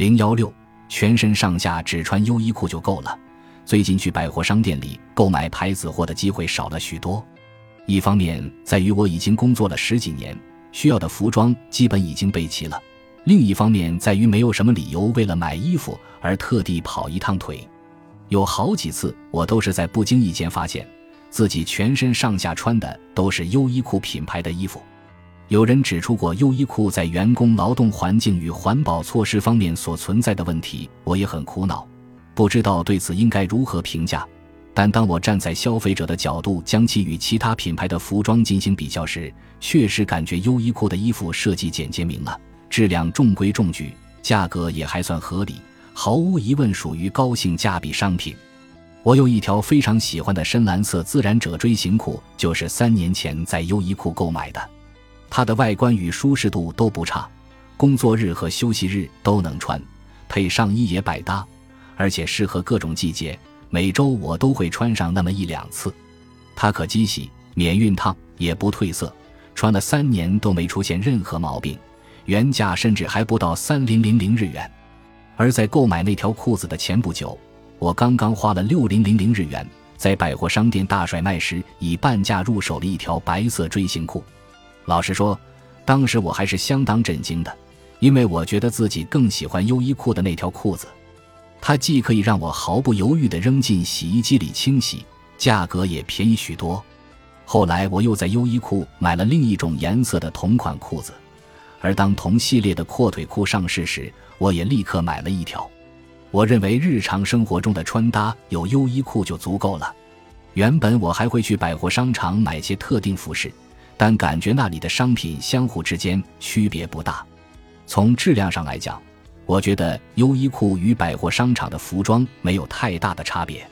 零幺六，全身上下只穿优衣库就够了。最近去百货商店里购买牌子货的机会少了许多，一方面在于我已经工作了十几年，需要的服装基本已经备齐了；另一方面在于没有什么理由为了买衣服而特地跑一趟腿。有好几次，我都是在不经意间发现自己全身上下穿的都是优衣库品牌的衣服。有人指出过优衣库在员工劳动环境与环保措施方面所存在的问题，我也很苦恼，不知道对此应该如何评价。但当我站在消费者的角度，将其与其他品牌的服装进行比较时，确实感觉优衣库的衣服设计简洁明了，质量中规中矩，价格也还算合理，毫无疑问属于高性价比商品。我有一条非常喜欢的深蓝色自然褶锥形裤，就是三年前在优衣库购买的。它的外观与舒适度都不差，工作日和休息日都能穿，配上衣也百搭，而且适合各种季节。每周我都会穿上那么一两次。它可机洗、免熨烫，也不褪色，穿了三年都没出现任何毛病。原价甚至还不到三零零零日元，而在购买那条裤子的前不久，我刚刚花了六零零零日元，在百货商店大甩卖时以半价入手了一条白色锥形裤。老实说，当时我还是相当震惊的，因为我觉得自己更喜欢优衣库的那条裤子，它既可以让我毫不犹豫地扔进洗衣机里清洗，价格也便宜许多。后来我又在优衣库买了另一种颜色的同款裤子，而当同系列的阔腿裤上市时，我也立刻买了一条。我认为日常生活中的穿搭有优衣库就足够了。原本我还会去百货商场买些特定服饰。但感觉那里的商品相互之间区别不大，从质量上来讲，我觉得优衣库与百货商场的服装没有太大的差别。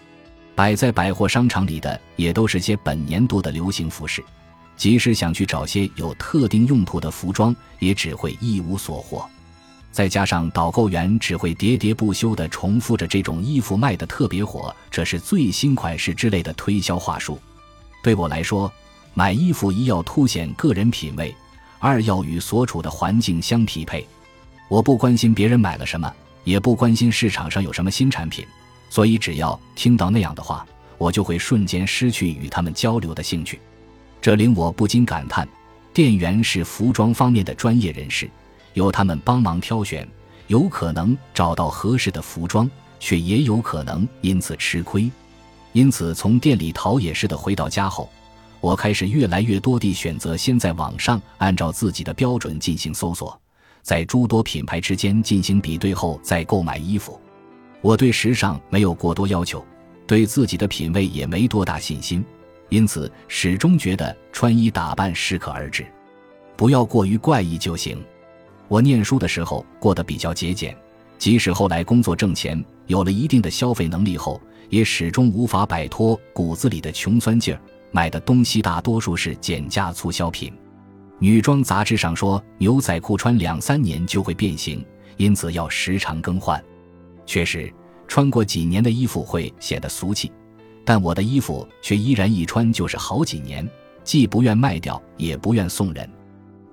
摆在百货商场里的也都是些本年度的流行服饰，即使想去找些有特定用途的服装，也只会一无所获。再加上导购员只会喋喋不休地重复着这种衣服卖的特别火，这是最新款式之类的推销话术。对我来说。买衣服一要凸显个人品味，二要与所处的环境相匹配。我不关心别人买了什么，也不关心市场上有什么新产品，所以只要听到那样的话，我就会瞬间失去与他们交流的兴趣。这令我不禁感叹：店员是服装方面的专业人士，由他们帮忙挑选，有可能找到合适的服装，却也有可能因此吃亏。因此，从店里淘也似的回到家后。我开始越来越多地选择先在网上按照自己的标准进行搜索，在诸多品牌之间进行比对后再购买衣服。我对时尚没有过多要求，对自己的品味也没多大信心，因此始终觉得穿衣打扮适可而止，不要过于怪异就行。我念书的时候过得比较节俭，即使后来工作挣钱，有了一定的消费能力后，也始终无法摆脱骨子里的穷酸劲儿。买的东西大多数是减价促销品，女装杂志上说牛仔裤穿两三年就会变形，因此要时常更换。确实，穿过几年的衣服会显得俗气，但我的衣服却依然一穿就是好几年，既不愿卖掉，也不愿送人。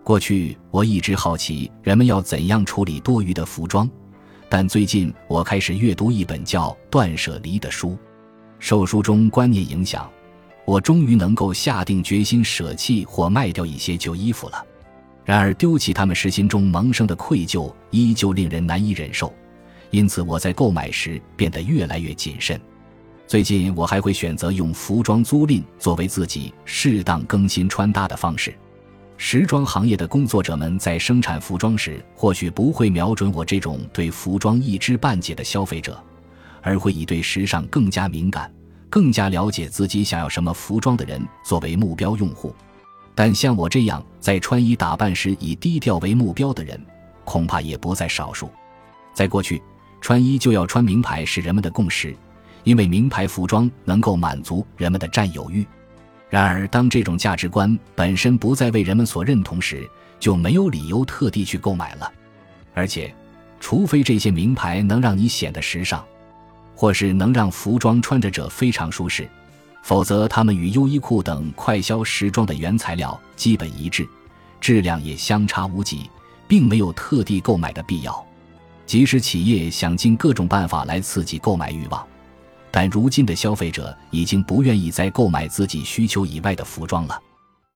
过去我一直好奇人们要怎样处理多余的服装，但最近我开始阅读一本叫《断舍离》的书，受书中观念影响。我终于能够下定决心舍弃或卖掉一些旧衣服了，然而丢弃它们时心中萌生的愧疚依旧令人难以忍受，因此我在购买时变得越来越谨慎。最近我还会选择用服装租赁作为自己适当更新穿搭的方式。时装行业的工作者们在生产服装时，或许不会瞄准我这种对服装一知半解的消费者，而会以对时尚更加敏感。更加了解自己想要什么服装的人作为目标用户，但像我这样在穿衣打扮时以低调为目标的人，恐怕也不在少数。在过去，穿衣就要穿名牌是人们的共识，因为名牌服装能够满足人们的占有欲。然而，当这种价值观本身不再为人们所认同时，就没有理由特地去购买了。而且，除非这些名牌能让你显得时尚。或是能让服装穿着者非常舒适，否则它们与优衣库等快消时装的原材料基本一致，质量也相差无几，并没有特地购买的必要。即使企业想尽各种办法来刺激购买欲望，但如今的消费者已经不愿意再购买自己需求以外的服装了。